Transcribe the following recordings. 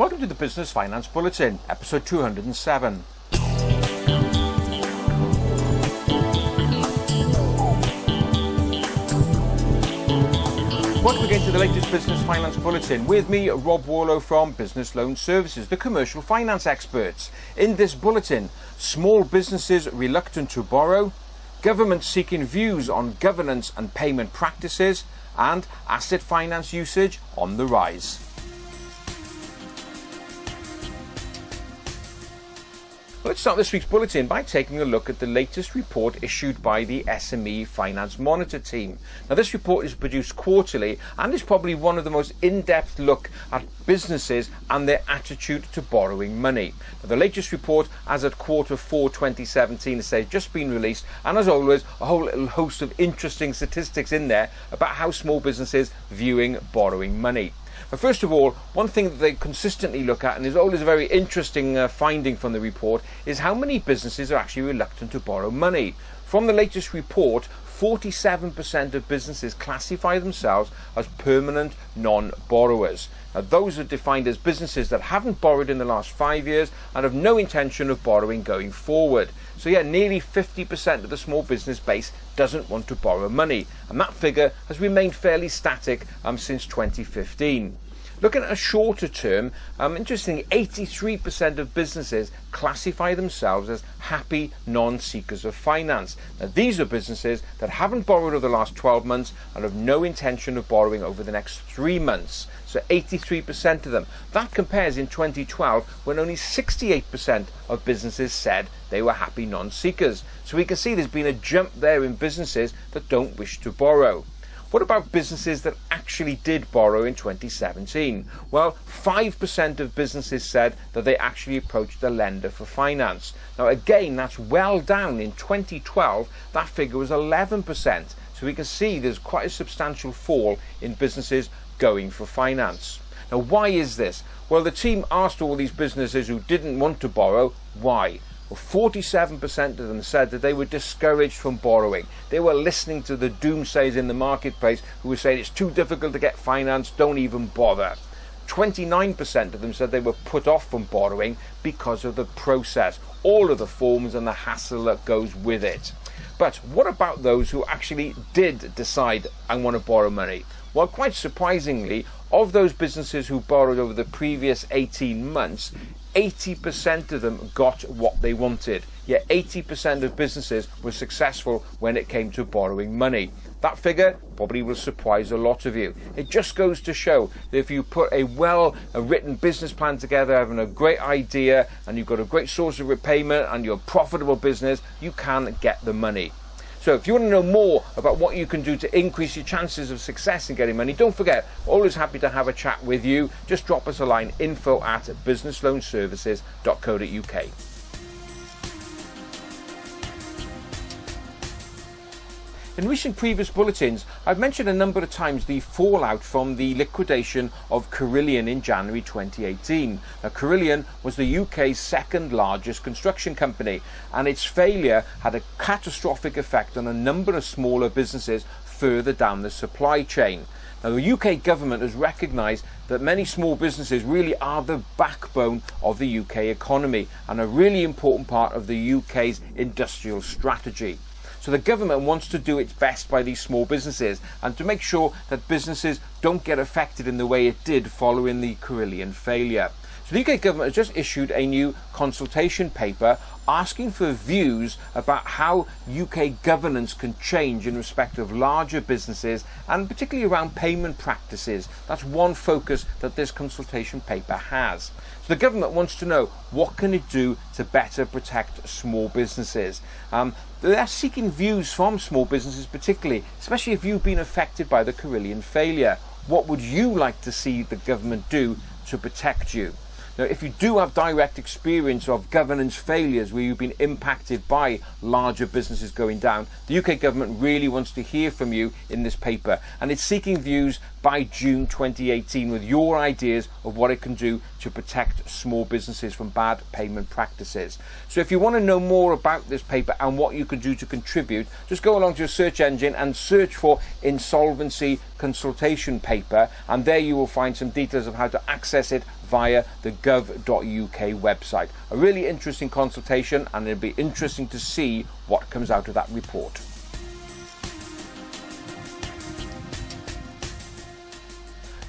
Welcome to the Business Finance Bulletin, episode 207. Welcome again to the latest Business Finance Bulletin with me, Rob Warlow from Business Loan Services, the commercial finance experts. In this bulletin, small businesses reluctant to borrow, government seeking views on governance and payment practices, and asset finance usage on the rise. Let's start this week's bulletin by taking a look at the latest report issued by the SME Finance Monitor team. Now, this report is produced quarterly and is probably one of the most in depth look at businesses and their attitude to borrowing money. Now, the latest report, as at quarter four 2017, has just been released, and as always, a whole little host of interesting statistics in there about how small businesses viewing borrowing money. First of all, one thing that they consistently look at, and is always a very interesting uh, finding from the report, is how many businesses are actually reluctant to borrow money. From the latest report, 47% of businesses classify themselves as permanent non borrowers. Now, those are defined as businesses that haven't borrowed in the last five years and have no intention of borrowing going forward. So, yeah, nearly 50% of the small business base doesn't want to borrow money, and that figure has remained fairly static um, since 2015. Looking at a shorter term, um, interestingly, 83% of businesses classify themselves as happy non-seekers of finance. Now, these are businesses that haven't borrowed over the last 12 months and have no intention of borrowing over the next three months. So 83% of them. That compares in 2012 when only 68% of businesses said they were happy non-seekers. So we can see there's been a jump there in businesses that don't wish to borrow. What about businesses that actually did borrow in 2017? Well, 5% of businesses said that they actually approached a lender for finance. Now, again, that's well down. In 2012, that figure was 11%. So we can see there's quite a substantial fall in businesses going for finance. Now, why is this? Well, the team asked all these businesses who didn't want to borrow why. Well, 47% of them said that they were discouraged from borrowing. They were listening to the doomsayers in the marketplace who were saying it's too difficult to get finance, don't even bother. 29% of them said they were put off from borrowing because of the process, all of the forms and the hassle that goes with it. But what about those who actually did decide I want to borrow money? Well, quite surprisingly, of those businesses who borrowed over the previous 18 months, 80% of them got what they wanted. Yet 80% of businesses were successful when it came to borrowing money. That figure probably will surprise a lot of you. It just goes to show that if you put a well written business plan together, having a great idea, and you've got a great source of repayment, and you're a profitable business, you can get the money. So if you want to know more about what you can do to increase your chances of success in getting money, don't forget, always happy to have a chat with you. Just drop us a line, info at businessloanservices.co.uk. In recent previous bulletins, I've mentioned a number of times the fallout from the liquidation of Carillion in January 2018. Now, Carillion was the UK's second largest construction company, and its failure had a catastrophic effect on a number of smaller businesses further down the supply chain. Now, the UK government has recognised that many small businesses really are the backbone of the UK economy and a really important part of the UK's industrial strategy. So the government wants to do its best by these small businesses and to make sure that businesses don't get affected in the way it did following the Carillion failure. So the UK government has just issued a new consultation paper asking for views about how UK governance can change in respect of larger businesses and particularly around payment practices. That's one focus that this consultation paper has. So the government wants to know what can it do to better protect small businesses. Um, they're seeking views from small businesses particularly, especially if you've been affected by the Carillion failure. What would you like to see the government do to protect you? Now, if you do have direct experience of governance failures where you've been impacted by larger businesses going down, the UK government really wants to hear from you in this paper. And it's seeking views by June 2018 with your ideas of what it can do to protect small businesses from bad payment practices. So if you want to know more about this paper and what you can do to contribute, just go along to your search engine and search for insolvency consultation paper and there you will find some details of how to access it via the gov.uk website. A really interesting consultation and it'll be interesting to see what comes out of that report.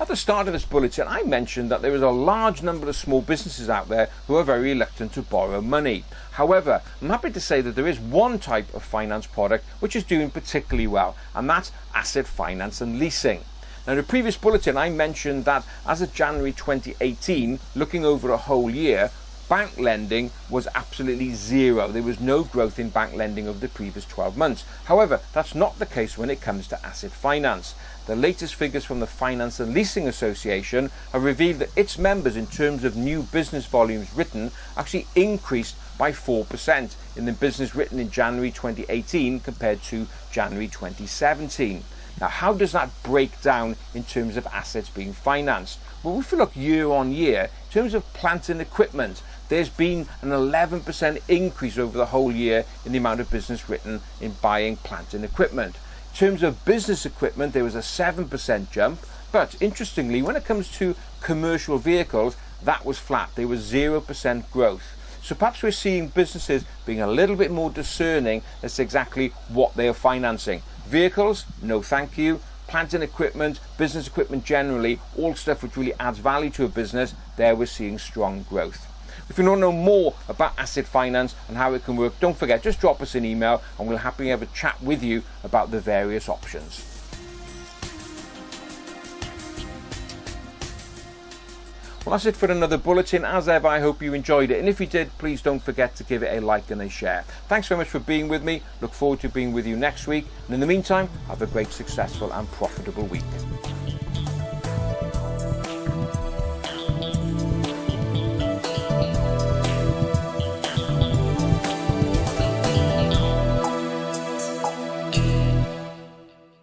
At the start of this bulletin, I mentioned that there is a large number of small businesses out there who are very reluctant to borrow money. However, I'm happy to say that there is one type of finance product which is doing particularly well, and that's asset finance and leasing. Now, in a previous bulletin, I mentioned that as of January 2018, looking over a whole year, bank lending was absolutely zero. There was no growth in bank lending over the previous 12 months. However, that's not the case when it comes to asset finance. The latest figures from the Finance and Leasing Association have revealed that its members, in terms of new business volumes written, actually increased by 4% in the business written in January 2018 compared to January 2017. Now, how does that break down in terms of assets being financed? Well, if we look year on year, in terms of plant and equipment, there's been an 11% increase over the whole year in the amount of business written in buying plant and equipment. In terms of business equipment, there was a 7% jump, but interestingly, when it comes to commercial vehicles, that was flat. There was 0% growth. So perhaps we're seeing businesses being a little bit more discerning as to exactly what they are financing. Vehicles, no thank you. Plant and equipment, business equipment generally, all stuff which really adds value to a business, there we're seeing strong growth. If you want to know more about asset finance and how it can work, don't forget, just drop us an email and we'll happily have a chat with you about the various options. Well, that's it for another bulletin. As ever, I hope you enjoyed it. And if you did, please don't forget to give it a like and a share. Thanks very much for being with me. Look forward to being with you next week. And in the meantime, have a great, successful, and profitable week.